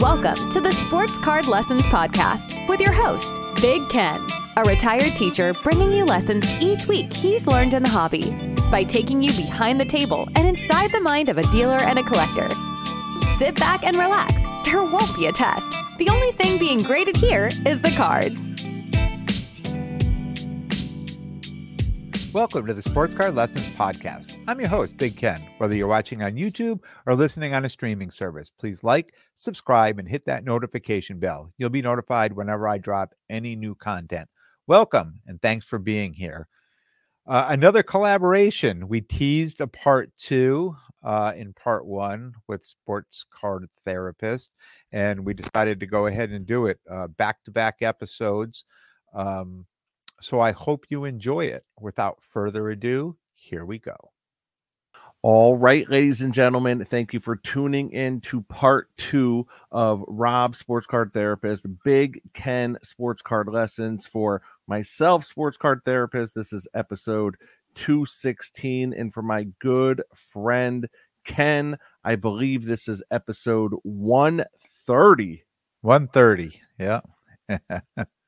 Welcome to the Sports Card Lessons Podcast with your host, Big Ken, a retired teacher bringing you lessons each week he's learned in the hobby by taking you behind the table and inside the mind of a dealer and a collector. Sit back and relax. There won't be a test. The only thing being graded here is the cards. Welcome to the Sports Card Lessons Podcast. I'm your host, Big Ken. Whether you're watching on YouTube or listening on a streaming service, please like, subscribe, and hit that notification bell. You'll be notified whenever I drop any new content. Welcome, and thanks for being here. Uh, another collaboration. We teased a part two uh, in part one with Sports Card Therapist, and we decided to go ahead and do it back to back episodes. Um, so I hope you enjoy it. Without further ado, here we go. All right, ladies and gentlemen, thank you for tuning in to part two of Rob Sports Card Therapist, Big Ken Sports Card Lessons for myself, Sports Card Therapist. This is episode 216. And for my good friend Ken, I believe this is episode 130. 130. Yeah.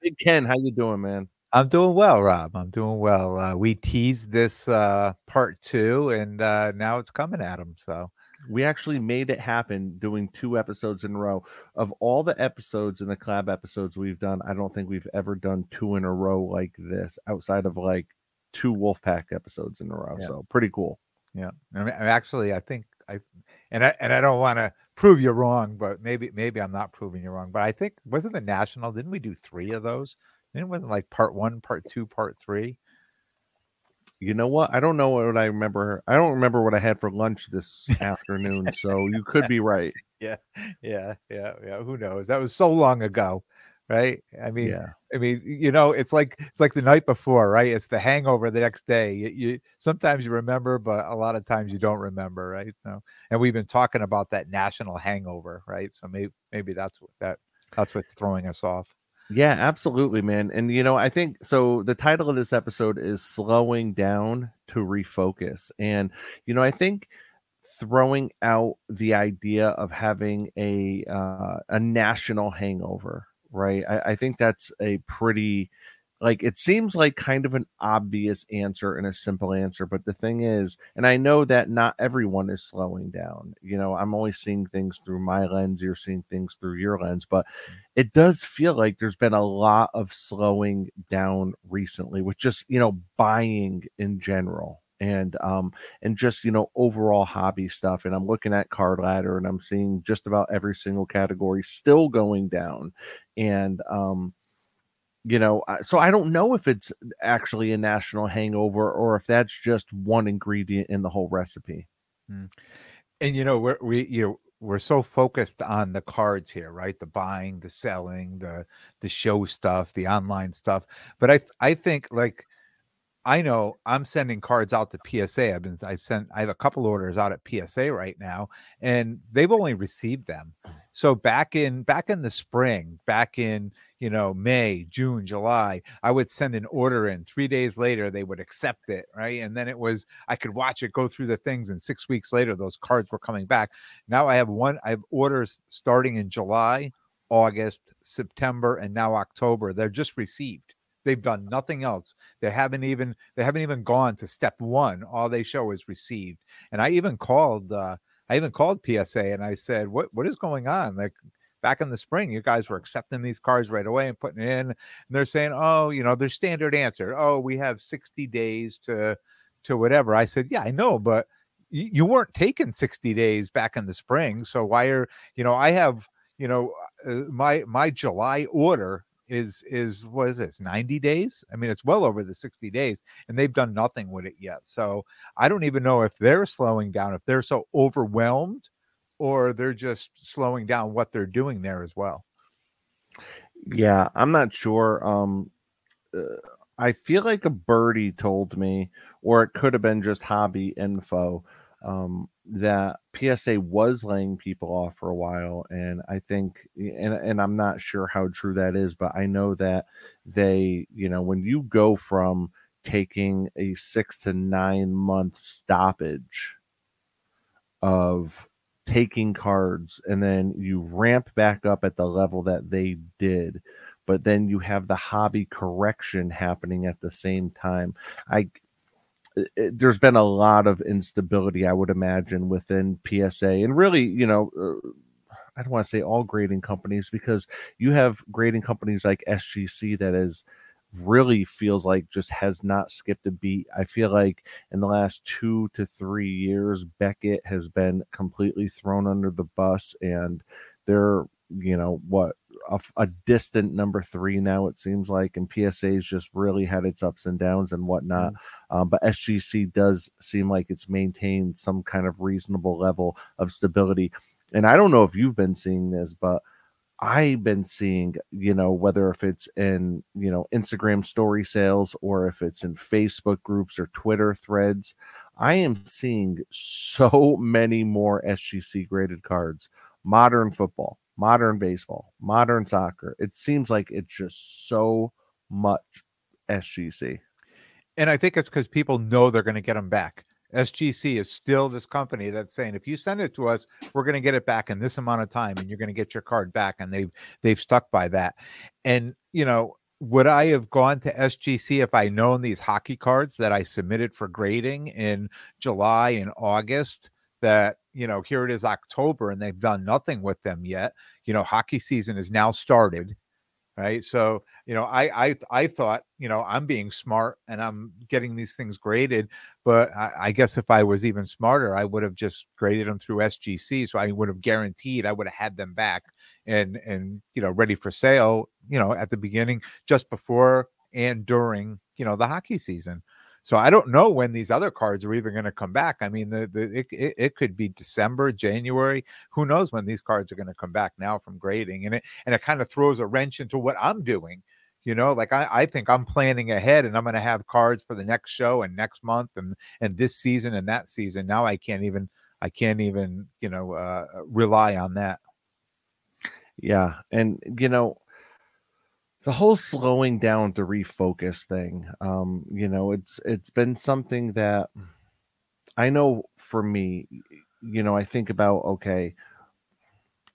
Big Ken, how you doing, man? I'm doing well, Rob. I'm doing well. Uh, we teased this uh, part two, and uh, now it's coming at him. So we actually made it happen doing two episodes in a row. Of all the episodes in the collab episodes we've done, I don't think we've ever done two in a row like this outside of like two Wolfpack episodes in a row. Yeah. So pretty cool. Yeah. I mean, actually, I think I, and I, and I don't want to prove you wrong, but maybe, maybe I'm not proving you wrong, but I think wasn't the national, didn't we do three of those? It wasn't like part one, part two, part three. You know what? I don't know what I remember. I don't remember what I had for lunch this afternoon. So you could be right. Yeah, yeah, yeah, yeah. Who knows? That was so long ago, right? I mean, yeah. I mean, you know, it's like it's like the night before, right? It's the hangover the next day. You, you sometimes you remember, but a lot of times you don't remember, right? So, and we've been talking about that national hangover, right? So maybe maybe that's what that that's what's throwing us off. Yeah, absolutely, man. And you know, I think so. The title of this episode is Slowing Down to Refocus. And, you know, I think throwing out the idea of having a uh, a national hangover, right? I, I think that's a pretty like it seems like kind of an obvious answer and a simple answer but the thing is and i know that not everyone is slowing down you know i'm only seeing things through my lens you're seeing things through your lens but it does feel like there's been a lot of slowing down recently with just you know buying in general and um and just you know overall hobby stuff and i'm looking at card ladder and i'm seeing just about every single category still going down and um you know so i don't know if it's actually a national hangover or if that's just one ingredient in the whole recipe. Mm. and you know we're we you know we're so focused on the cards here right? The buying the selling the the show stuff the online stuff. But i i think like I know I'm sending cards out to PSA. I've been I've sent I have a couple orders out at PSA right now, and they've only received them. Mm. So back in back in the spring, back in you know May, June, July, I would send an order in. Three days later, they would accept it, right? And then it was I could watch it go through the things, and six weeks later, those cards were coming back. Now I have one. I have orders starting in July, August, September, and now October. They're just received They've done nothing else. They haven't even they haven't even gone to step one. All they show is received. And I even called uh I even called PSA and I said, What what is going on? Like back in the spring, you guys were accepting these cars right away and putting it in. And they're saying, Oh, you know, their standard answer, oh, we have 60 days to to whatever. I said, Yeah, I know, but you, weren't taking 60 days back in the spring. So why are you know, I have you know uh, my my July order is is what is this 90 days? I mean it's well over the 60 days and they've done nothing with it yet so i don't even know if they're slowing down if they're so overwhelmed or they're just slowing down what they're doing there as well. Yeah i'm not sure um uh, i feel like a birdie told me or it could have been just hobby info um, that PSA was laying people off for a while, and I think, and and I'm not sure how true that is, but I know that they, you know, when you go from taking a six to nine month stoppage of taking cards and then you ramp back up at the level that they did but then you have the hobby correction happening at the same time i it, there's been a lot of instability i would imagine within psa and really you know uh, i don't want to say all grading companies because you have grading companies like sgc that is really feels like just has not skipped a beat. I feel like in the last two to three years, Beckett has been completely thrown under the bus, and they're you know what a, a distant number three now it seems like and psa's just really had its ups and downs and whatnot mm-hmm. um, but sgc does seem like it's maintained some kind of reasonable level of stability and i don't know if you've been seeing this but I've been seeing, you know, whether if it's in, you know, Instagram story sales or if it's in Facebook groups or Twitter threads, I am seeing so many more SGC graded cards. Modern football, modern baseball, modern soccer. It seems like it's just so much SGC. And I think it's because people know they're going to get them back. SGC is still this company that's saying if you send it to us, we're going to get it back in this amount of time, and you're going to get your card back. And they've they've stuck by that. And you know, would I have gone to SGC if I known these hockey cards that I submitted for grading in July and August? That you know, here it is October, and they've done nothing with them yet. You know, hockey season is now started right so you know i i i thought you know i'm being smart and i'm getting these things graded but I, I, guess if i was even smarter i would have just graded them through sgc so i would have guaranteed i would have had them back and and you know ready for sale you know at the beginning just before and during you know the hockey season so I don't know when these other cards are even going to come back. I mean, the, the it, it, it, could be December, January. Who knows when these cards are going to come back now from grading? And it and it kind of throws a wrench into what I'm doing. You know, like I, I think I'm planning ahead and I'm going to have cards for the next show and next month and and this season and that season. Now I can't even I can't even you know uh, rely on that. Yeah, and you know the whole slowing down to refocus thing um you know it's it's been something that i know for me you know i think about okay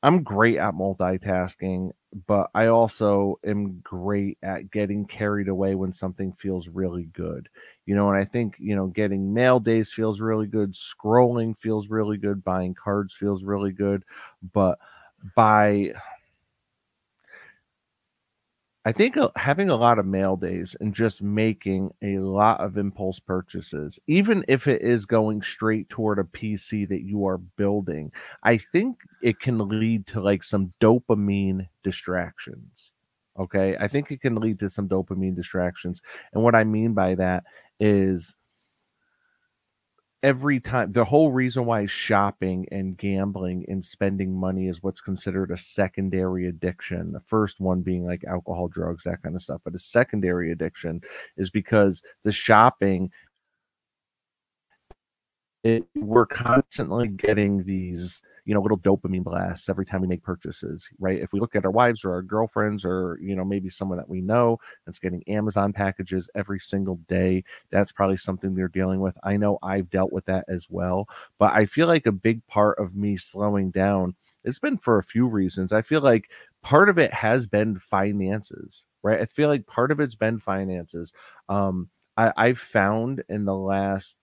i'm great at multitasking but i also am great at getting carried away when something feels really good. You know and i think you know getting mail days feels really good scrolling feels really good buying cards feels really good but by I think uh, having a lot of mail days and just making a lot of impulse purchases, even if it is going straight toward a PC that you are building, I think it can lead to like some dopamine distractions. Okay. I think it can lead to some dopamine distractions. And what I mean by that is every time the whole reason why shopping and gambling and spending money is what's considered a secondary addiction the first one being like alcohol drugs that kind of stuff but a secondary addiction is because the shopping it, we're constantly getting these you know little dopamine blasts every time we make purchases right? If we look at our wives or our girlfriends or you know maybe someone that we know that's getting amazon packages every single day that's probably something they're dealing with. I know i've dealt with that as well but i feel like a big part of me slowing down it's been for a few reasons. I feel like part of it has been finances right? I feel like part of it's been finances. Um I, I've found in the last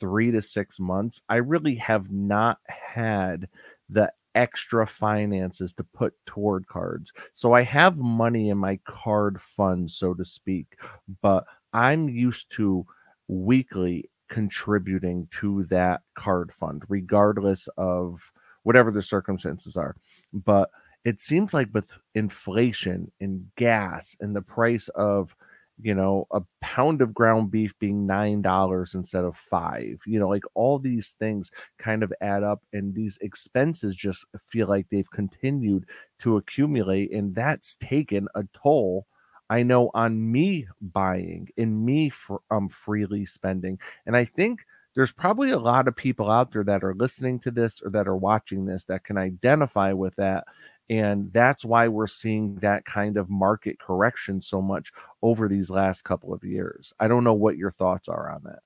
three to six months, I really have not had the extra finances to put toward cards. So I have money in my card fund, so to speak, but I'm used to weekly contributing to that card fund, regardless of whatever the circumstances are. But it seems like with inflation and gas and the price of you know, a pound of ground beef being nine dollars instead of five. You know, like all these things kind of add up, and these expenses just feel like they've continued to accumulate, and that's taken a toll. I know on me buying and me for, um freely spending, and I think there's probably a lot of people out there that are listening to this or that are watching this that can identify with that and that's why we're seeing that kind of market correction so much over these last couple of years. I don't know what your thoughts are on that.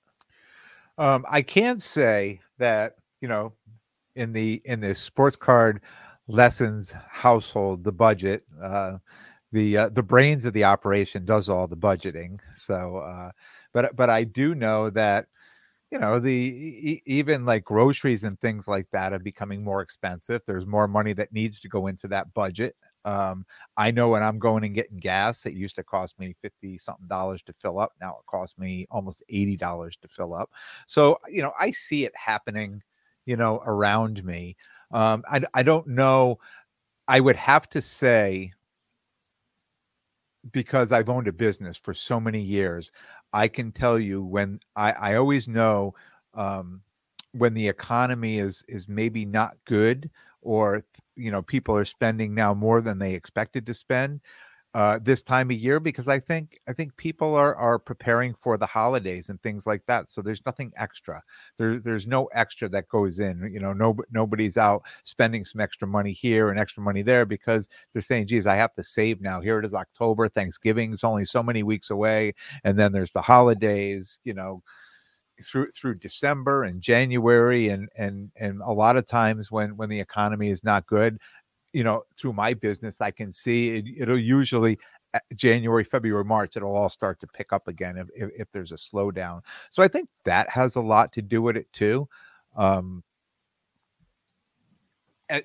Um, I can't say that, you know, in the in the sports card lessons household, the budget, uh, the uh, the brains of the operation does all the budgeting. So, uh, but but I do know that you know the e- even like groceries and things like that are becoming more expensive. There's more money that needs to go into that budget. Um, I know when I'm going and getting gas, it used to cost me 50 something dollars to fill up. Now it costs me almost $80 to fill up. So, you know, I see it happening, you know, around me. Um, I, I don't know. I would have to say, because I've owned a business for so many years, I can tell you when I, I always know um, when the economy is is maybe not good or you know people are spending now more than they expected to spend uh, this time of year because I think I think people are are preparing for the holidays and things like that. So there's nothing extra. There there's no extra that goes in. You know, no nobody's out spending some extra money here and extra money there because they're saying, "Geez, I have to save now." Here it is, October. Thanksgiving's only so many weeks away, and then there's the holidays. You know through through December and January and and and a lot of times when when the economy is not good, you know, through my business, I can see it, it'll usually uh, January, February, March, it'll all start to pick up again if, if, if there's a slowdown. So I think that has a lot to do with it too. Um,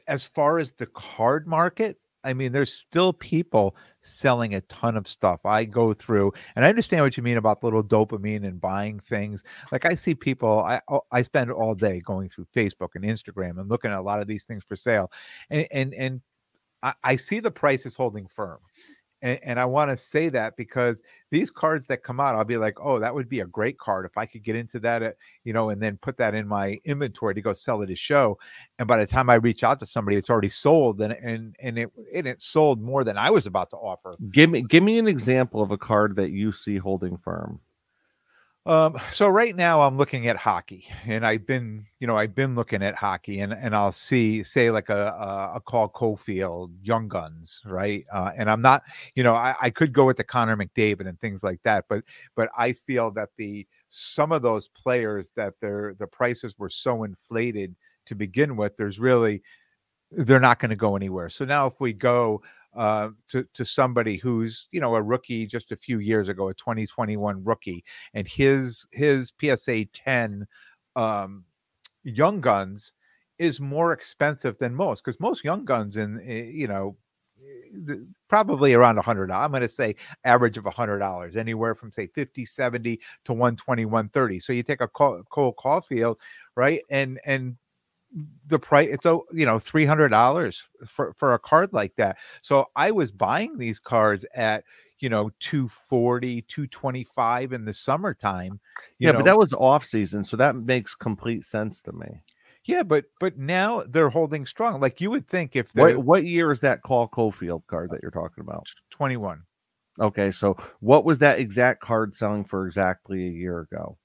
as far as the card market, I mean, there's still people selling a ton of stuff. I go through, and I understand what you mean about little dopamine and buying things. Like I see people, I oh, I spend all day going through Facebook and Instagram and looking at a lot of these things for sale, and and and I, I see the prices holding firm. And, and I want to say that because these cards that come out, I'll be like, oh, that would be a great card if I could get into that, at, you know, and then put that in my inventory to go sell it a show. And by the time I reach out to somebody, it's already sold, and and and it and it sold more than I was about to offer. Give me give me an example of a card that you see holding firm. Um, so right now I'm looking at hockey, and I've been, you know, I've been looking at hockey, and and I'll see, say, like a a, a Cole Caufield, Young Guns, right? Uh, and I'm not, you know, I, I could go with the Connor McDavid and things like that, but but I feel that the some of those players that their the prices were so inflated to begin with, there's really they're not going to go anywhere. So now if we go uh, to to somebody who's you know a rookie just a few years ago, a 2021 rookie, and his his PSA 10 um, Young Guns is more expensive than most because most Young Guns in eh, you know eh, probably around a hundred i'm going to say average of a hundred dollars anywhere from say 50 70 to 120 130 so you take a cole, caufield right and and the price it's a you know three hundred dollars for for a card like that. So i was buying these cards at you know 240 225 in the summertime yeah know. but that was off season so that makes complete sense to me. Yeah but but now they're holding strong. Like you would think if what, what year is that Cole Caufield card that you're talking about? 21 okay so what was that exact card selling for exactly a year ago?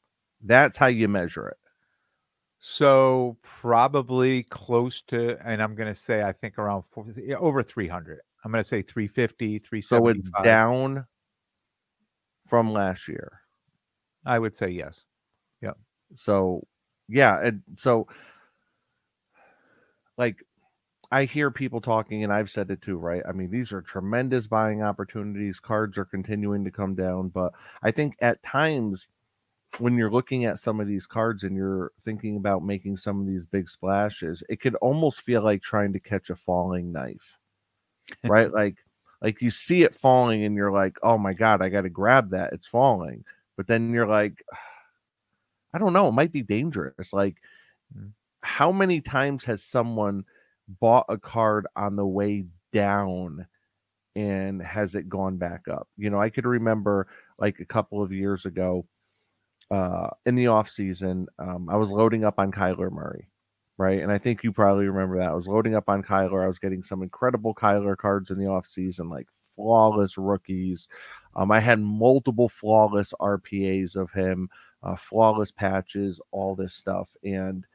That's how you measure it so probably close to, and I'm going to say I think around four, over 300. I'm going to say 350, 375. So it's down from last year. I would say yes. Yeah. So yeah, and so like I hear people talking, and I've said it too, right? I mean, these are tremendous buying opportunities. Cards are continuing to come down, but I think at times when you're looking at some of these cards and you're thinking about making some of these big splashes, it could almost feel like trying to catch a falling knife, right? like, like you see it falling and you're like, oh my God, I got to grab that. It's falling. But then you're like, I don't know, it might be dangerous. Like, mm. how many times has someone bought a card on the way down and has it gone back up? You know, I could remember like a couple of years ago uh, in the off season, um, I was loading up on Kyler Murray, right? And I think you probably remember that. I was loading up on Kyler. I was getting some incredible Kyler cards in the off season, like flawless rookies. Um, I had multiple flawless RPAs of him, uh, flawless patches, all this stuff. And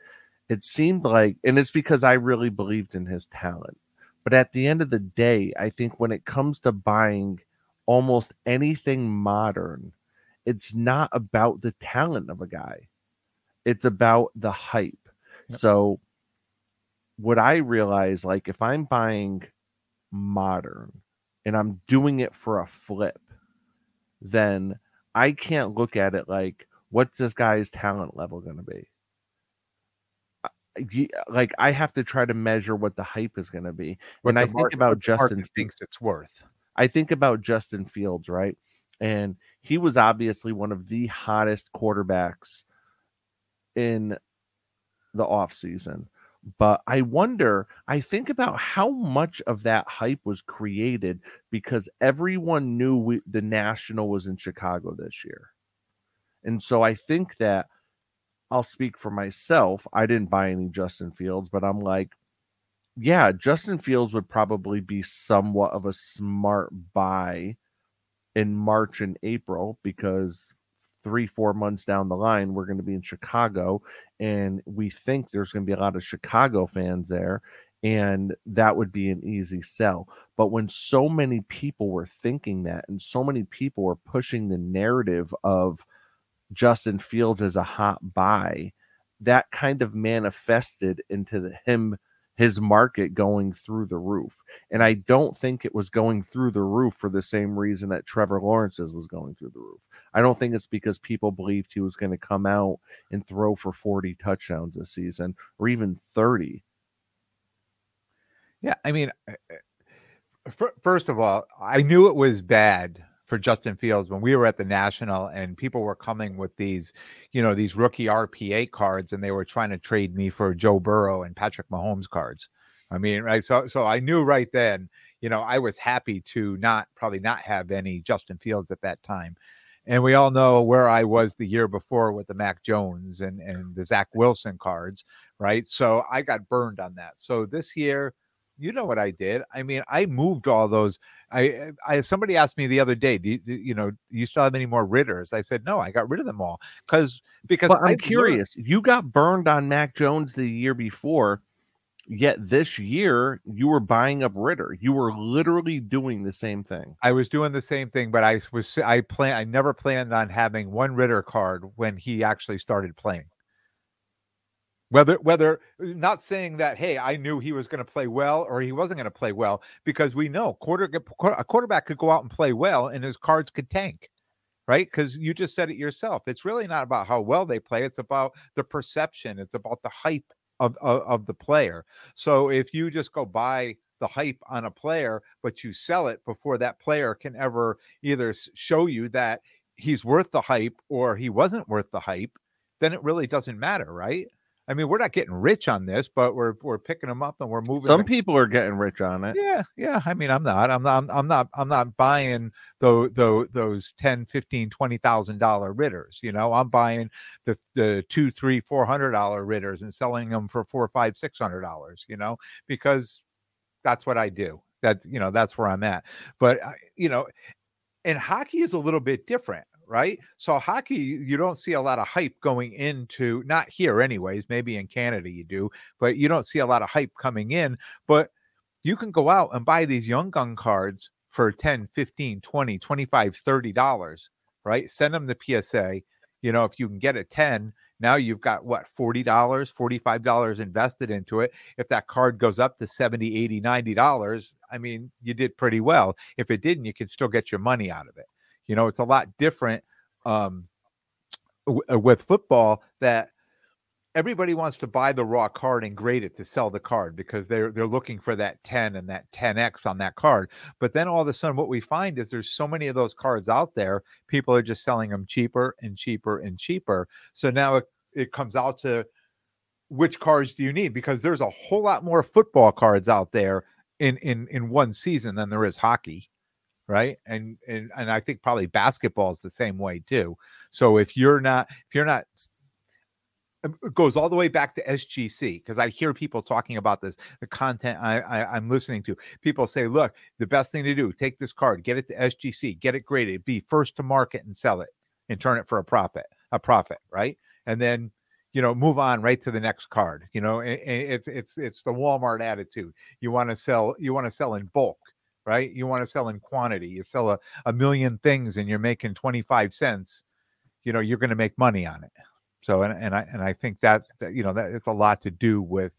it seemed like, and it's because I really believed in his talent. But at the end of the day, I think when it comes to buying almost anything modern, it's not about the talent of a guy. It's about the hype. Yep. So what I realize, like if I'm buying modern and I'm doing it for a flip, then I can't look at it like, what's this guy's talent level going to be? Like I have to try to measure what the hype is going to be. When I think about Justin thinks it's worth. I think about Justin Fields, right? And he was obviously one of the hottest quarterbacks in the offseason. But I wonder, I think about how much of that hype was created because everyone knew we, the National was in Chicago this year. And so I think that I'll speak for myself. I didn't buy any Justin Fields, but I'm like, yeah, Justin Fields would probably be somewhat of a smart buy in March and April because three, four months down the line, we're going to be in Chicago, and we think there's going to be a lot of Chicago fans there, and that would be an easy sell. But when so many people were thinking that, and so many people were pushing the narrative of Justin Fields as a hot buy, that kind of manifested into the, him his market going through the roof. And I don't think it was going through the roof for the same reason that Trevor Lawrence's was going through the roof. I don't think it's because people believed he was going to come out and throw for 40 touchdowns this season or even 30. Yeah, I mean, eh, eh, first of all, I knew it was bad for Justin Fields when we were at the National and people were coming with these, you know, these rookie RPA cards and they were trying to trade me for Joe Burrow and Patrick Mahomes cards. I mean, right. So, so I knew right then, you know, I was happy to not probably not have any Justin Fields at that time. And we all know where I was the year before with the Mac Jones and, and the Zach Wilson cards, right? So I got burned on that. So this year, you know what I did. I mean, I moved all those. I, I somebody asked me the other day, do you, you know, you still have any more Ridders? I said no, I got rid of them all because because I'm I curious. Learned. You got burned on Mac Jones the year before, yet this year you were buying up Ridder. You were literally doing the same thing. I was doing the same thing, but I was I plan I never planned on having one Ridder card when he actually started playing whether whether not saying that hey i knew he was going to play well or he wasn't going to play well because we know quarter a quarterback could go out and play well and his cards could tank right? Because you just said it yourself. It's really not about how well they play it's about the perception it's about the hype of, of, of the player. So if you just go buy the hype on a player but you sell it before that player can ever either show you that he's worth the hype or he wasn't worth the hype then it really doesn't matter right I mean, we're not getting rich on this, but we're we're picking them up and we're moving. Some people are getting rich on it. Yeah, yeah. I mean, I'm not. I'm not. I'm not. I'm not buying those those those 10, 15, 20,000 dollar ridders. You know, I'm buying the the two, three, four hundred dollar ridders and selling them for four, five, six hundred dollars. You know, because that's what I do. That you know, that's where I'm at. But you know, and hockey is a little bit different right? So hockey, you don't see a lot of hype going into not here anyways, maybe in Canada you do, but you don't see a lot of hype coming in, but you can go out and buy these young gun cards for 10, 15, 20, 25, 30 dollars, right? Send them the PSA. You know, if you can get a 10, now you've got what $40, $45 invested into it. If that card goes up to 70, 80, 90 dollars, I mean, you did pretty well. If it didn't, you can still get your money out of it. You know, it's a lot different um, w- uh, with football that everybody wants to buy the raw card and grade it to sell the card because they're they're looking for that 10 and that 10x on that card. But then all of a sudden what we find is there's so many of those cards out there, people are just selling them cheaper and cheaper and cheaper. So now it, it comes out to which cards do you need because there's a whole lot more football cards out there in in in one season than there is hockey right? And and and i think probably basketball is the same way too. So if you're not if you're not um, it goes all the way back to sgc because i hear people talking about this the content I, I i'm listening to. People say look the best thing to do take this card get it to sgc get it graded be first to market and sell it and turn it for a profit a profit right? And then you know move on right to the next card you know? It's it's it's the walmart attitude. You want to sell you want to sell in bulk right? You want to sell in quantity. You sell a, a million things and you're making 25 cents, you know, you're going to make money on it. So, and, and I, and I think that, that, you know, that it's a lot to do with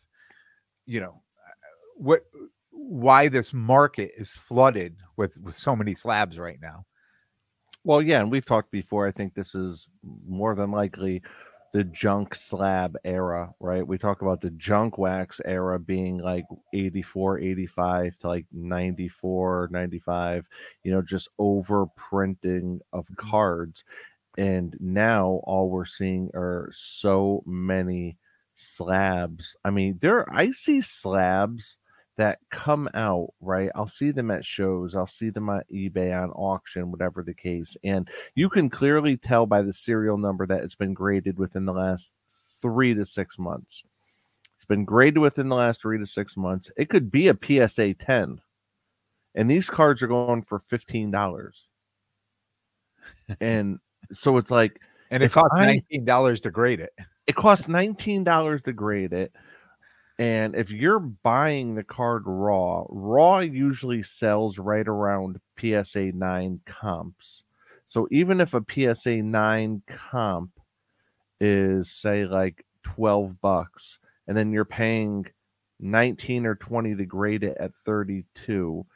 you know, what why this market is flooded with with so many slabs right now. Well, yeah, and we've talked before. I think this is more than likely the junk slab era, right? We talk about the junk wax era being like 84, 85 to like 94, 95, you know, just over printing of Mm-hmm. cards. And now all we're seeing are so many slabs. I mean, there I see slabs that come out, right? I'll see them at shows, I'll see them on eBay on auction, whatever the case. And you can clearly tell by the serial number that it's been graded within the last three to six months. It's been graded within the last three to six months. It could be a PSA 10. And these cards are going for $15. and so it's like And it costs nineteen dollars to grade it. it costs $19 to grade it. And if you're buying the card raw, raw usually sells right around PSA 9 comps. So even if a PSA 9 comp is say like 12 bucks and then you're paying 19 or 20 to grade it at 32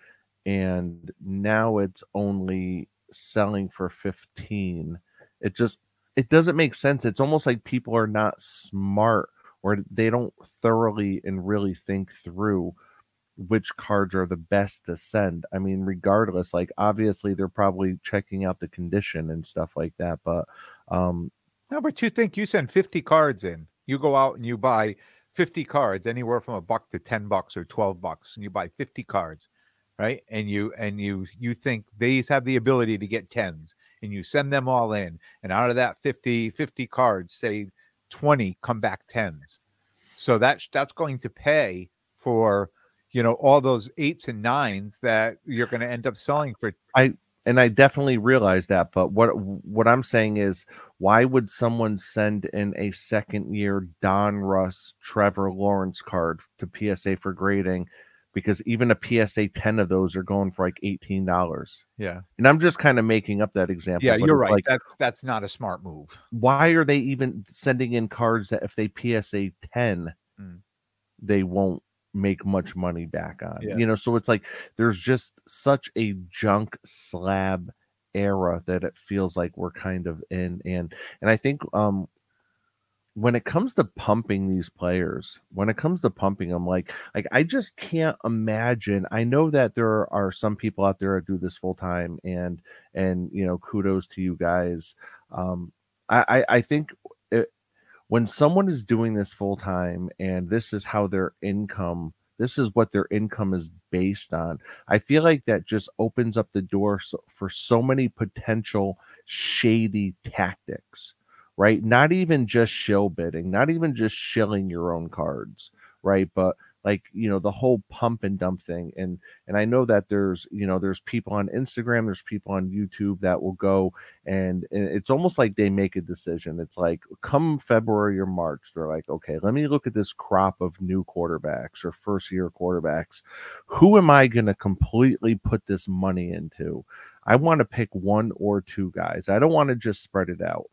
and now it's only selling for 15 it just it doesn't make sense it's almost like people are not smart or they don't thoroughly and really think through which cards are the best to send i mean regardless like obviously they're probably checking out the condition and stuff like that but um No, but you think you send 50 cards in. You go out and you buy 50 cards, anywhere from a buck to 10 bucks or 12 bucks, and you buy 50 cards, right? And you and you you think these have the ability to get tens, and you send them all in, and out of that 50 50 cards, say 20 come back tens. So that's that's going to pay for you know all those eights and nines that you're going to end up selling for I and I definitely realize that. But what what I'm saying is, why would someone send in a second year Donruss Trevor Lawrence card to PSA for grading? Because even a PSA 10 of those are going for like eighteen dollars. yeah And I'm just kind of making up that example. yeah you're right Like, that's that's not a smart move why are they even sending in cards that if they PSA 10, Mm. they won't make much money back on? Yeah. You know, so it's like there's just such a junk slab era that it feels like we're kind of in and and I think um when it comes to pumping these players, when it comes to pumping them, like like I just can't imagine. I know that there are some people out there that do this full time, and and you know, kudos to you guys. Um, I I, I think it, when someone is doing this full time, and this is how their income, this is what their income is based on. I feel like that just opens up the door so, for so many potential shady tactics right? Not even just shill bidding, not even just shilling your own cards, right? But like you know the whole pump and dump thing and and i know that there's you know there's people on instagram there's people on youtube that will go and, and it's almost like they make a decision. It's like come february or march they're like okay let me look at this crop of new quarterbacks or first year quarterbacks. Who am i going to completely put this money into? I want to pick one or two guys. I don't want to just spread it out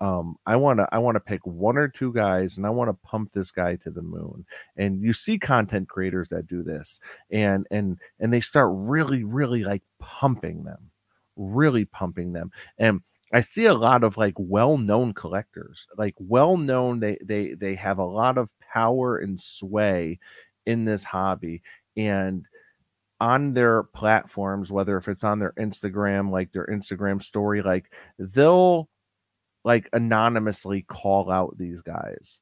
um i want to i want to pick one or two guys and i want to pump this guy to the moon. And you see content creators that do this and and and they start really really like pumping them really pumping them. And i see a lot of like well-known collectors like well-known they they they have a lot of power and sway in this hobby and on their platforms whether if it's on their instagram like their instagram story like they'll like anonymously call out these guys.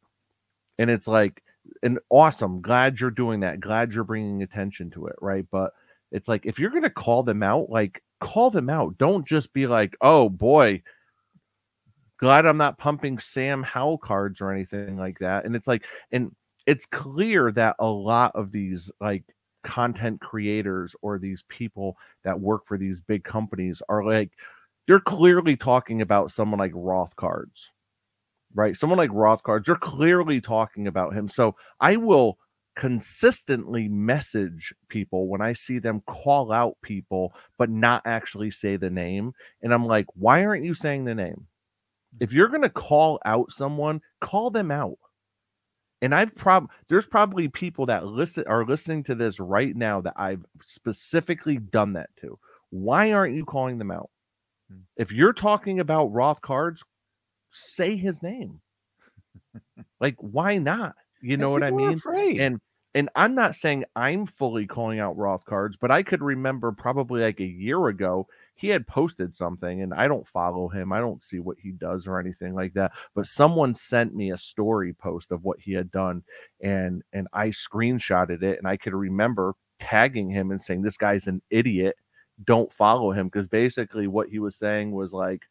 And it's like and awesome glad you're doing that glad you're bringing attention to it right? But it's like if you're going to call them out like call them out. Don't just be like oh boy glad i'm not pumping sam howell cards or anything like that. And it's like and it's clear that a lot of these like content creators or these people that work for these big companies are like they're clearly talking about someone like Roth cards, right? Someone like Roth cards, they're clearly talking about him. So I will consistently message people when I see them call out people, but not actually say the name. And I'm like, why aren't you saying the name? If you're going to call out someone, call them out. And I've prob there's probably people that listen are listening to this right now that I've specifically done that to. Why aren't you calling them out? If you're talking about Roth cards, say his name. like, why not? You know what I mean? And and I'm not saying I'm fully calling out Roth cards, but I could remember probably like a year ago he had posted something and I don't follow him. I don't see what he does or anything like that. But someone sent me a story post of what he had done and and I screenshotted it and I could remember tagging him and saying this guy's an idiot. Don't follow him because basically what he was saying was like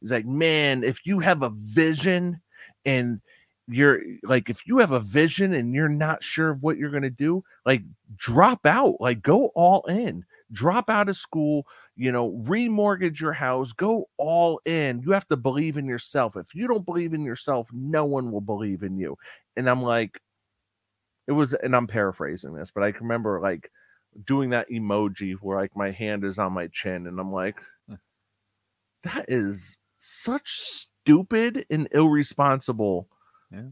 he's like, "Man, if you have a vision and you're like if you have a vision and you're not sure of what you're going to do like drop out like go all in drop out of school you know, remortgage your house, go all in. You have to believe in yourself. If you don't believe in yourself, no one will believe in you. And I'm like, it was, and I'm paraphrasing this, but I can remember like doing that emoji where like my hand is on my chin, and I'm like, that is such stupid and irresponsible, yeah.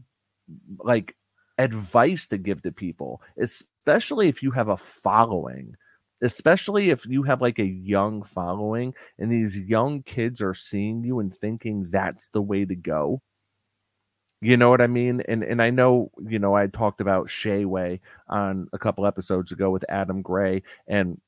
like advice to give to people, especially if you have a following especially if you have like a young following and these young kids are seeing you and thinking that's the way to go. You know what I mean? And and I know, you know, I talked about Shay Way on a couple episodes ago with Adam Gray and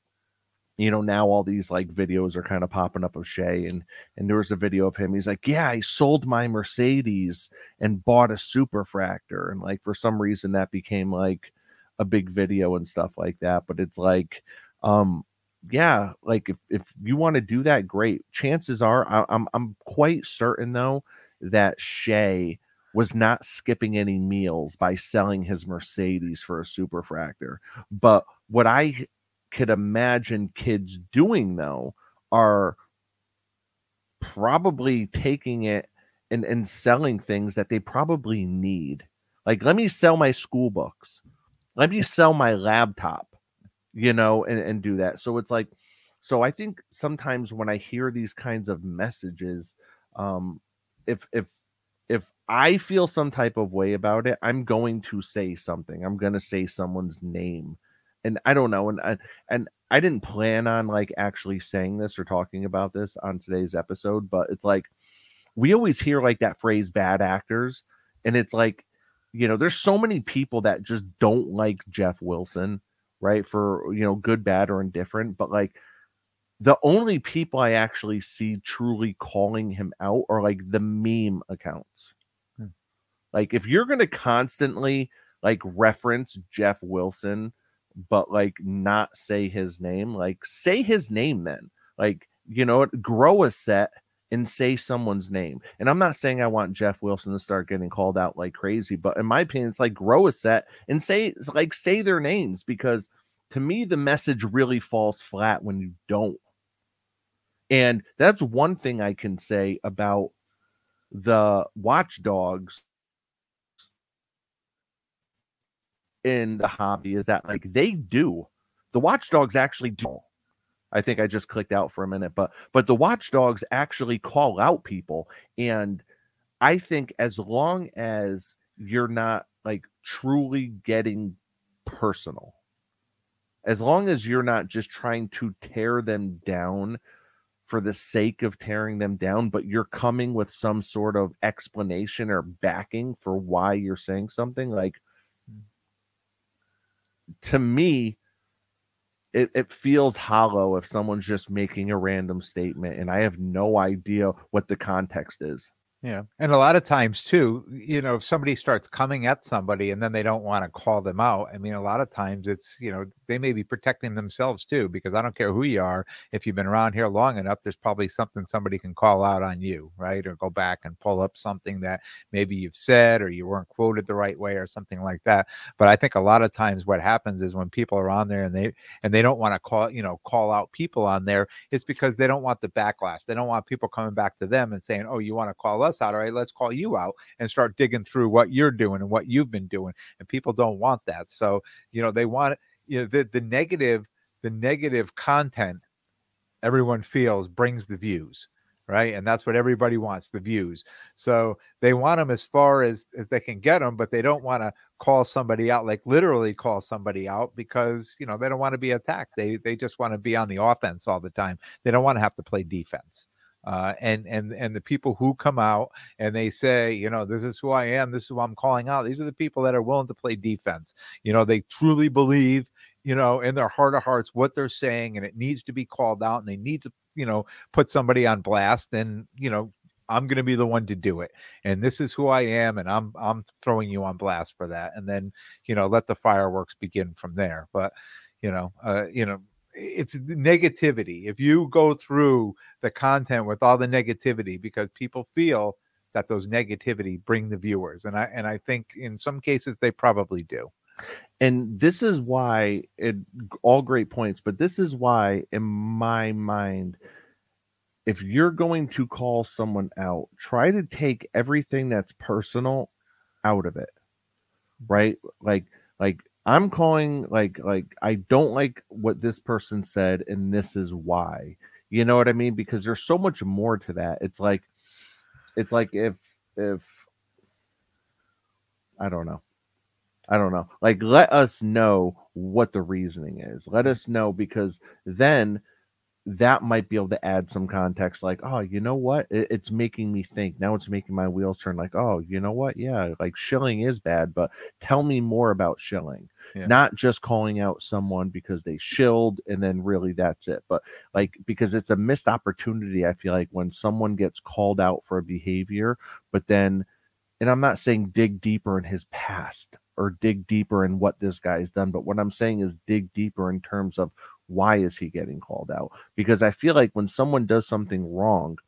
you know now all these like videos are kind of popping up of Shay and and there was a video of him he's like yeah I sold my Mercedes and bought a superfractor and like for some reason that became like a big video and stuff like that but it's like um yeah like if, if you want to do that great chances are I, I'm, I'm quite certain though that shay was not skipping any meals by selling his mercedes for a superfractor but what i could imagine kids doing though are probably taking it and, and selling things that they probably need. Like let me sell my school books. Let me sell my laptop you know, and, and do that. So it's like, so I think sometimes when I hear these kinds of messages, um, if if if I feel some type of way about it, I'm going to say something. I'm going to say someone's name, and I don't know, and I, and I didn't plan on like actually saying this or talking about this on today's episode, but it's like we always hear like that phrase "bad actors," and it's like you know, there's so many people that just don't like Jeff Wilson right? For you know, good, bad, or indifferent. But like the only people I actually see truly calling him out are like the meme accounts. Hmm. Like if you're gonna constantly like reference Jeff Wilson, but like not say his name, like say his name then. Like, you know, grow a set and say someone's name. And I'm not saying I want Jeff Wilson to start getting called out like crazy, but in my opinion, it's like grow a set and say like say their names because to me the message really falls flat when you don't. And that's one thing I can say about the watchdogs in the hobby is that like they do. The watchdogs actually do I think I just clicked out for a minute, but but the watchdogs actually call out people, and I think as long as you're not like truly getting personal, as long as you're not just trying to tear them down for the sake of tearing them down, but you're coming with some sort of explanation or backing for why you're saying something, like hmm. to me, it, it feels hollow if someone's just making a random statement and I have no idea what the context is. Yeah. And a lot of times too, you know, if somebody starts coming at somebody and then they don't want to call them out, I mean, a lot of times it's, you know, they may be protecting themselves too, because I don't care who you are. If you've been around here long enough, there's probably something somebody can call out on you, right? Or go back and pull up something that maybe you've said or you weren't quoted the right way or something like that. But I think a lot of times what happens is when people are on there and they and they don't want to call, you know, call out people on there, it's because they don't want the backlash. They don't want people coming back to them and saying, Oh, you want to call us out? All right, let's call you out and start digging through what you're doing and what you've been doing. And people don't want that. So, you know, they want you know the the negative the negative content everyone feels brings the views right? And that's what everybody wants the views. So they want them as far as, as they can get them, but they don't want to call somebody out, like literally call somebody out because, you know, they don't want to be attacked. They, they just want to be on the offense all the time. They don't want to have to play defense. Uh, and and and the people who come out and they say, you know, this is who I am, this is who I'm calling out. These are the people that are willing to play defense. You know, they truly believe, you know, in their heart of hearts what they're saying, and it needs to be called out, and they need to you know put somebody on blast and you know i'm going to be the one to do it and this is who i am and i'm i'm throwing you on blast for that and then you know let the fireworks begin from there but you know uh you know it's negativity. If you go through the content with all the negativity because people feel that those negativity bring the viewers and i and i think in some cases they probably do. And this is why it all great points but this is why in my mind if you're going to call someone out try to take everything that's personal out of it right? Like like i'm calling like like i don't like what this person said and this is why you know what i mean because there's so much more to that it's like it's like if if i don't know I don't know. Like, let us know what the reasoning is. Let us know because then that might be able to add some context. Like, oh, you know what? It, it's making me think. Now it's making my wheels turn. Like, oh, you know what? Yeah, like shilling is bad, but tell me more about shilling. Yeah. Not just calling out someone because they shilled and then really that's it. But like, because it's a missed opportunity, I feel like when someone gets called out for a behavior, but then and I'm not saying dig deeper in his past or dig deeper in what this guy's done, but what I'm saying is dig deeper in terms of why is he getting called out? Because I feel like when someone does something wrong,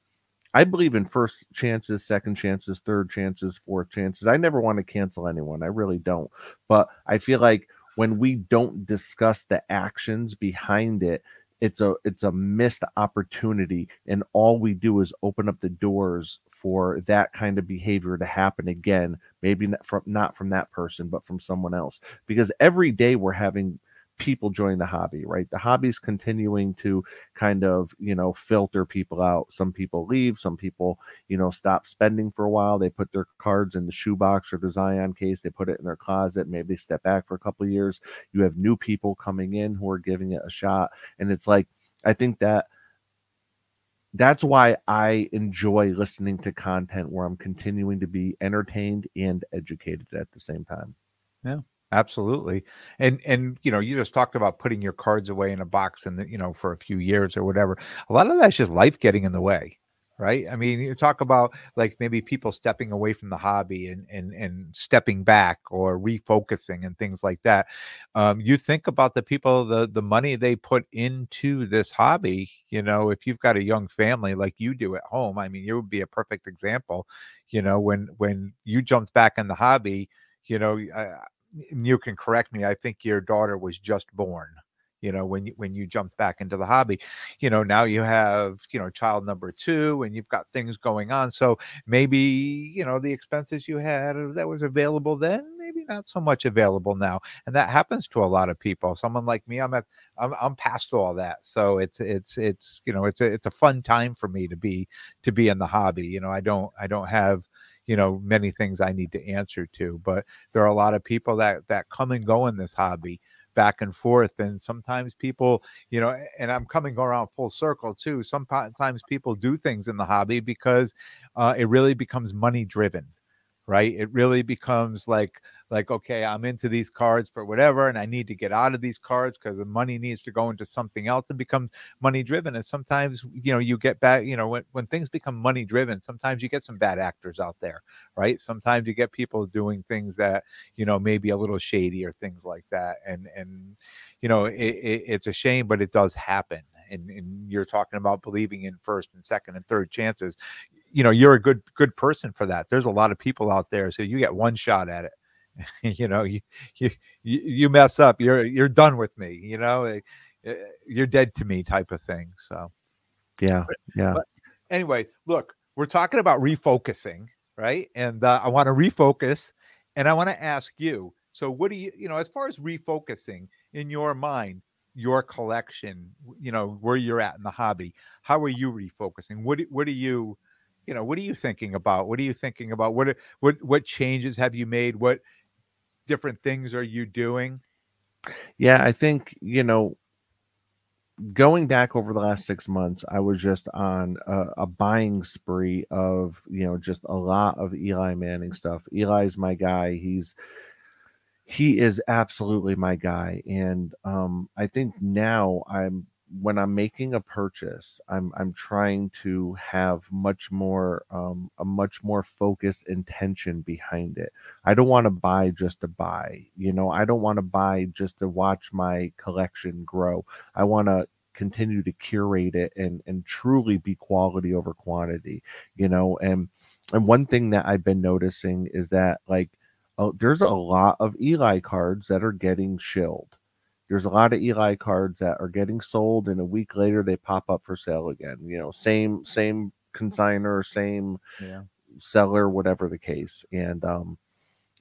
I believe in first chances, second chances, third chances, fourth chances. I never want to cancel anyone. I really don't. But I feel like when we don't discuss the actions behind it, it's a it's a missed opportunity and all we do is open up the doors for that kind of behavior to happen again maybe not from not from that person but from someone else. Because every day we're having people join the hobby right? The hobby's continuing to kind of you know filter people out. Some people leave some people you know stop spending for a while. They put their cards in the shoebox or the zion case. They put it in their closet. Maybe they step back for a couple of years. You have new people coming in who are giving it a shot. And it's like i think that that's why I enjoy listening to content where I'm continuing to be entertained and educated at the same time. Yeah, absolutely. And and you know, you just talked about putting your cards away in a box and you know for a few years or whatever. A lot of that's just life getting in the way right i mean you talk about like maybe people stepping away from the hobby and and and stepping back or refocusing and things like that um, you think about the people the the money they put into this hobby you know if you've got a young family like you do at home i mean you would be a perfect example you know when when you jumped back in the hobby you know uh, you can correct me i think your daughter was just born you know when you when you jumped back into the hobby. You know now you have you know child number two and you've got things going on so maybe you know the expenses you had that was available then maybe not so much available now and that happens to a lot of people. Someone like me i'm at i'm, I'm past all that so it's it's it's you know it's a it's a fun time for me to be to be in the hobby you know i don't i don't have you know many things i need to answer to but there are a lot of people that that come and go in this hobby back and forth and sometimes people you know and i'm coming around full circle too sometimes people do things in the hobby because uh, it really becomes money driven right? It really becomes like like okay i'm into these cards for whatever and i need to get out of these cards because the money needs to go into something else and becomes money driven and sometimes you know you get back you know when, when things become money driven sometimes you get some bad actors out there right? Sometimes you get people doing things that you know maybe a little shady or things like that and and you know it, it, it's a shame but it does happen and, and, you're talking about believing in first and second and third chances. You know you're a good good person for that. There's a lot of people out there so you get one shot at it you know you, you you mess up you're you're done with me you know eh, eh, you're dead to me type of thing so yeah yeah but anyway look we're talking about refocusing right and uh, i want to refocus and i want to ask you so what do you you know as far as refocusing in your mind your collection, you know, where you're at in the hobby, how are you refocusing? What what are you, you know, what are you thinking about? What are you thinking about? What what what changes have you made? What different things are you doing? Yeah, I think, you know, going back over the last six months, I was just on a, a, buying spree of you know just a lot of Eli Manning stuff. Eli's my guy. He's he is absolutely my guy, and um, I think now I'm when I'm making a purchase, I'm I'm trying to have much more um, a much more focused intention behind it. I don't want to buy just to buy. You know, I don't want to buy just to watch my collection grow. I want to continue to curate it and and truly be quality over quantity. You know, and and one thing that I've been noticing is that like oh, there's a lot of Eli cards that are getting shilled there's a lot of Eli cards that are getting sold, and a week later they pop up for sale again. You know, same same consigner, same yeah. seller, whatever the case. And um,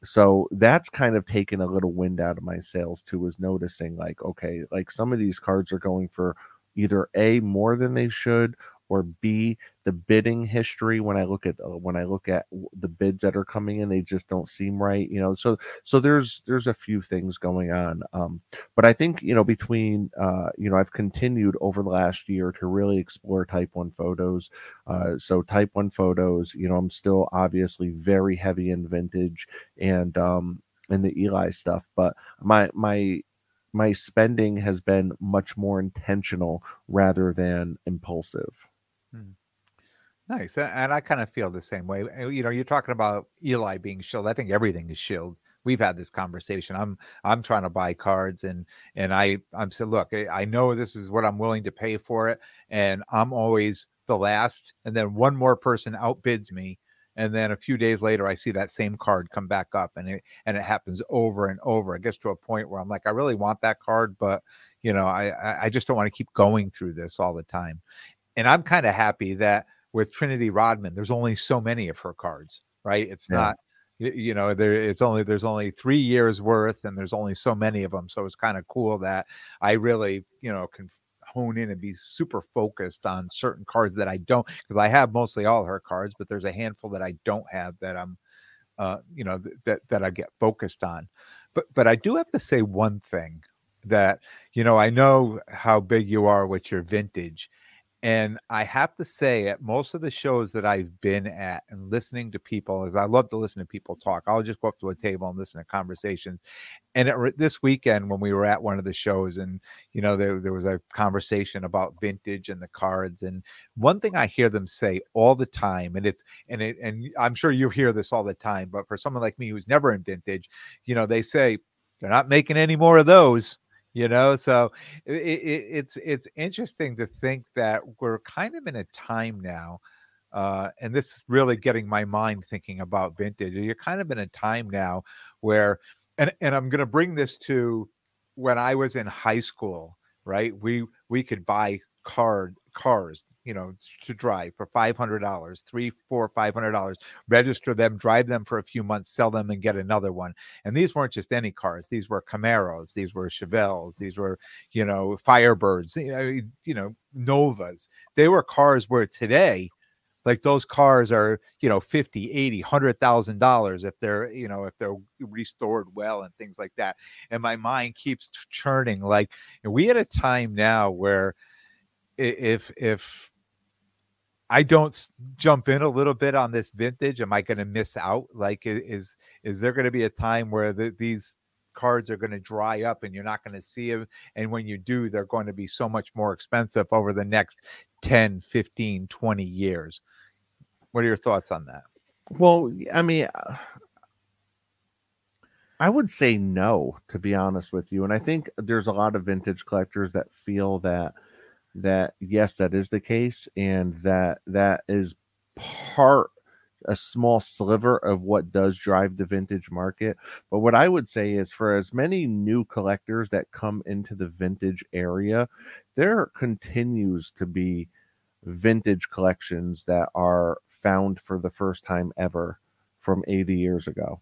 so that's kind of taken a little wind out of my sails too. Was noticing like, okay, like some of these cards are going for either a more than they should, or B the bidding history when I look at uh, when I look at the bids that are coming in they just don't seem right you know so so there's there's a few things going on um, but I think you know between uh, you know I've continued over the last year to really explore type 1 photos uh, so type 1 photos you know I'm still obviously very heavy in vintage and um and the Eli stuff but my my my spending has been much more intentional rather than impulsive. Hmm. Nice. And I kind of feel the same way. You know, you're talking about Eli being shilled. I think everything is shilled. We've had this conversation. I'm I'm trying to buy cards and and I I'm saying, look, I know this is what I'm willing to pay for it. And I'm always the last. And then one more person outbids me. And then a few days later, I see that same card come back up, and it and it happens over and over. It gets to a point where I'm like, I really want that card, but you know, I I just don't want to keep going through this all the time and I'm kind of happy that with Trinity Rodman, there's only so many of her cards, right? It's yeah. not, you know, there it's only there's only three years worth, and there's only so many of them. So it's kind of cool that I really, you know, can hone in and be super focused on certain cards that I don't because I have mostly all her cards, but there's a handful that I don't have that I'm, uh, you know, th- that that I get focused on. But but I do have to say one thing that you know I know how big you are with your vintage and I have to say, at most of the shows that I've been at and listening to people, as I love to listen to people talk, I'll just go up to a table and listen to conversations. And it, this weekend, when we were at one of the shows, and you know, there, there was a conversation about vintage and the cards. And one thing I hear them say all the time, and it's and it and I'm sure you hear this all the time, but for someone like me who's never in vintage, you know, they say they're not making any more of those you know so it, it, it's it's interesting to think that we're kind of in a time now uh, and this is really getting my mind thinking about vintage you're kind of in a time now where and and i'm going to bring this to when i was in high school right? We we could buy card cars you know, to drive for five hundred dollars, three, four, five hundred dollars. Register them, drive them for a few months, sell them, and get another one. And these weren't just any cars; these were Camaros, these were Chevelles, these were, you know, Firebirds, you know, you know, Novas. They were cars where today like those cars are you know 50 80 100000 dollars if they're you know if they're restored well and things like that and my mind keeps churning like we at a time now where if if I don't jump in a little bit on this vintage, am I going to miss out? Like, is is there going to be a time where the, these cards are going to dry up and you're not going to see them? And when you do, they're going to be so much more expensive over the next 10, 15, 20 years. What are your thoughts on that? Well, I mean, uh, I would say no, to be honest with you. And I think there's a lot of vintage collectors that feel that – that yes, that is the case, and that that is part a small sliver of what does drive the vintage market. But what I would say is for as many new collectors that come into the vintage area, there continues to be vintage collections that are found for the first time ever from 80 years ago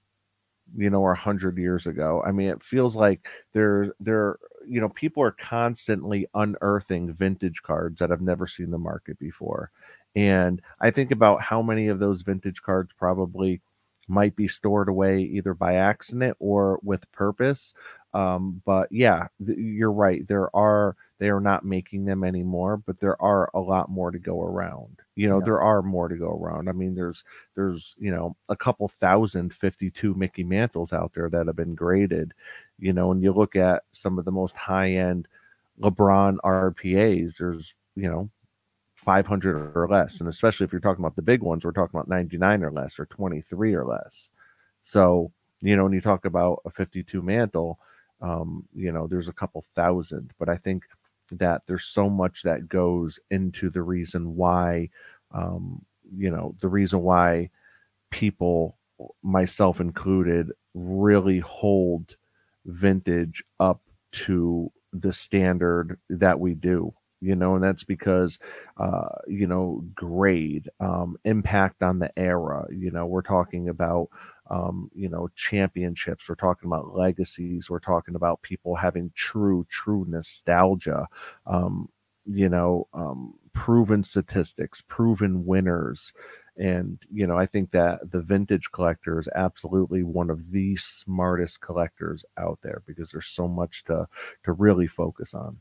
you know or 100 years ago i mean it feels like there there you know people are constantly unearthing vintage cards that have never seen the market before. And i think about how many of those vintage cards probably might be stored away either by accident or with purpose. Um, but yeah th- you're right there are they are not making them anymore but there are a lot more to go around. You know Yeah. there are more to go around. I mean there's there's you know a couple thousand 52 mickey mantles out there that have been graded you know and you look at some of the most high end lebron rpas there's you know 500 or less. And especially if you're talking about the big ones we're talking about 99 or less or 23 or less. So you know when you talk about a 52 mantle um you know there's a couple thousand. But i think that there's so much that goes into the reason why um you know the reason why people myself included really hold vintage up to the standard that we do you know and that's because uh you know grade um impact on the era you know we're talking about um you know championships we're talking about legacies we're talking about people having true true nostalgia um you know um proven statistics proven winners and you know i think that the vintage collector is absolutely one of the smartest collectors out there because there's so much to to really focus on.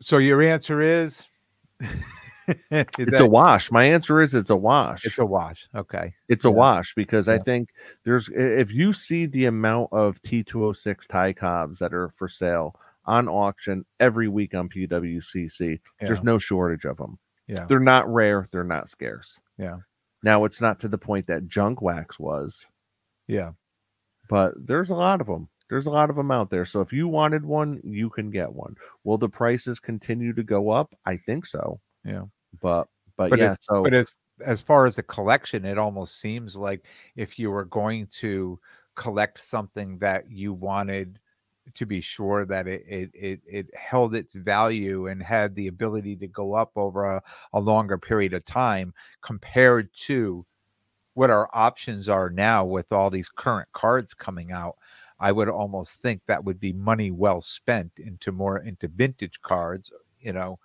So your answer is? It's that- a wash. My answer is it's a wash. It's a wash. Okay. it's a wash because I think there's if you see the amount of T206 Ty Cobbs that are for sale on auction every week on PWCC, there's no shortage of them. Yeah. They're not rare, they're not scarce. Yeah. Now it's not to the point that junk wax was, Yeah. but there's a lot of them. There's a lot of them out there. So if you wanted one, you can get one. Will the prices continue to go up? I think so. Yeah. But but, But yeah, so But as as far as a collection, it almost seems like if you were going to collect something that you wanted to be sure that it it it, it held its value and had the ability to go up over a, a longer period of time compared to what our options are now with all these current cards coming out i would almost think that would be money well spent into more into vintage cards you know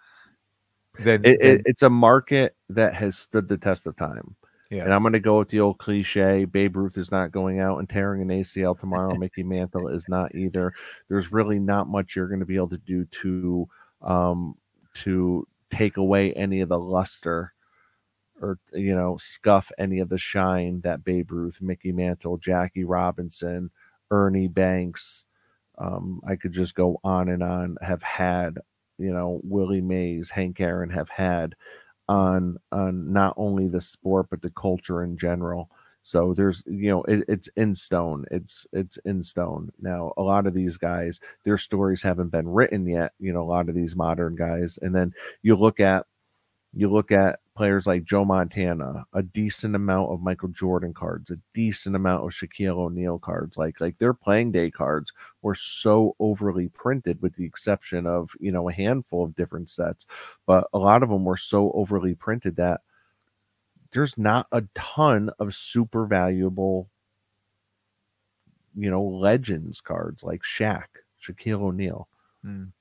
then it, it, it's a market that has stood the test of time. Yeah. And I'm going to go with the old cliche Babe Ruth is not going out and tearing an ACL tomorrow. Mickey Mantle is not either. There's really not much you're going to be able to do to um, to take away any of the luster or you know scuff any of the shine that Babe Ruth, Mickey Mantle, Jackie Robinson, Ernie Banks. Um, I could just go on and on. Have had you know Willie Mays, Hank Aaron have had on on not only the sport but the culture in general. So there's you know it, it's in stone. It's it's in stone. Now a lot of these guys, their stories haven't been written yet. You know a lot of these modern guys, and then you look at you look at players like Joe Montana, a decent amount of Michael Jordan cards, a decent amount of Shaquille O'Neal cards. Like like their playing day cards were so overly printed, with the exception of you know a handful of different sets, but a lot of them were so overly printed that there's not a ton of super valuable, you know, legends cards like Shaq, Shaquille O'Neal. Mm.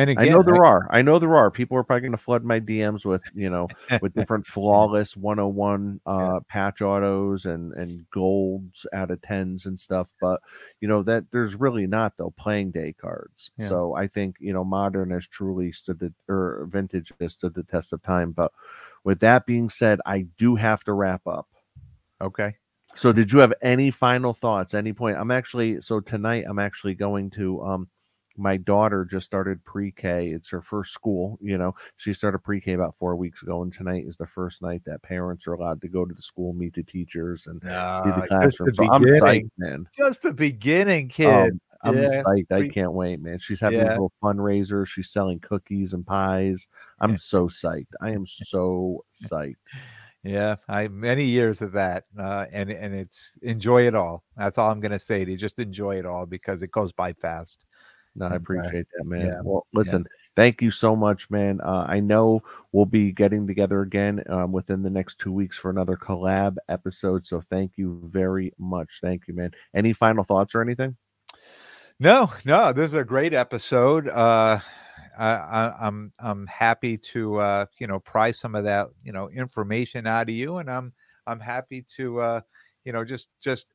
And again, I know there are. I know there are. People are probably going to flood my DMs with, you know, with different flawless 101 uh, patch autos and and golds out of tens and stuff. But you know that there's really not though playing day cards. Yeah. So I think you know modern has truly stood the or vintage has stood the test of time. But with that being said, I do have to wrap up. okay. So did you have any final thoughts? Any point? I'm actually so tonight I'm actually going to um my daughter just started pre-K. It's her first school, you know. She started pre-K about 4 weeks ago and tonight is the first night that parents are allowed to go to the school, meet the teachers and see Ah, the just the classroom. So I'm psyched, man. Just the beginning, kid. Um, I'm Yeah, psyched. I can't wait, man. She's having Yeah. these little fundraisers. She's selling cookies and pies. I'm Yeah. so psyched. I am so psyched. yeah, I many years of that, uh, and and it's enjoy it all. That's all I'm gonna say to you. Just enjoy it all because it goes by fast. No, I appreciate that, man. Yeah. Well, listen, thank you so much, man. Uh, I know we'll be getting together again um, within the next two weeks for another collab episode. So thank you very much. Thank you, man. Any final thoughts or anything? No, no, this is a great episode. Uh, I, I, I'm I'm happy to uh, you know pry some of that you know information out of you, and I'm I'm happy to uh, you know just just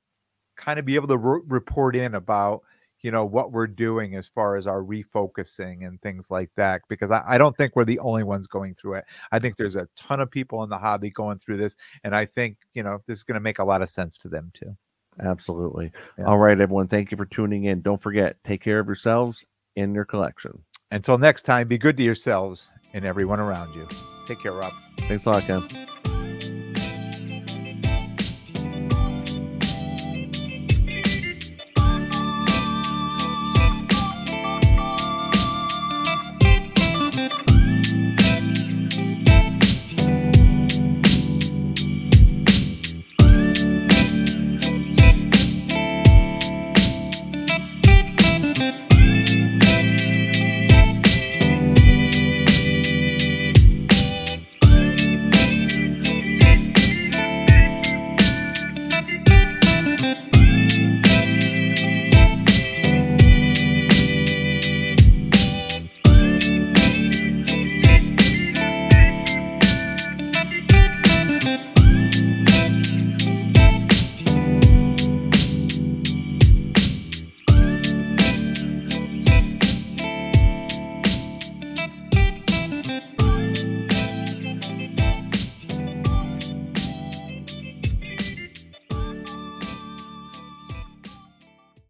kind of be able to re- report in about you know what we're doing as far as our refocusing and things like that because I, I, don't think we're the only ones going through it. I think there's a ton of people in the hobby going through this and i think you know this is going to make a lot of sense to them too. Absolutely. Yeah. all right everyone thank you for tuning in. Don't forget take care of yourselves and your collection. Until next time be good to yourselves and everyone around you. Take care rob. Thanks a lot ken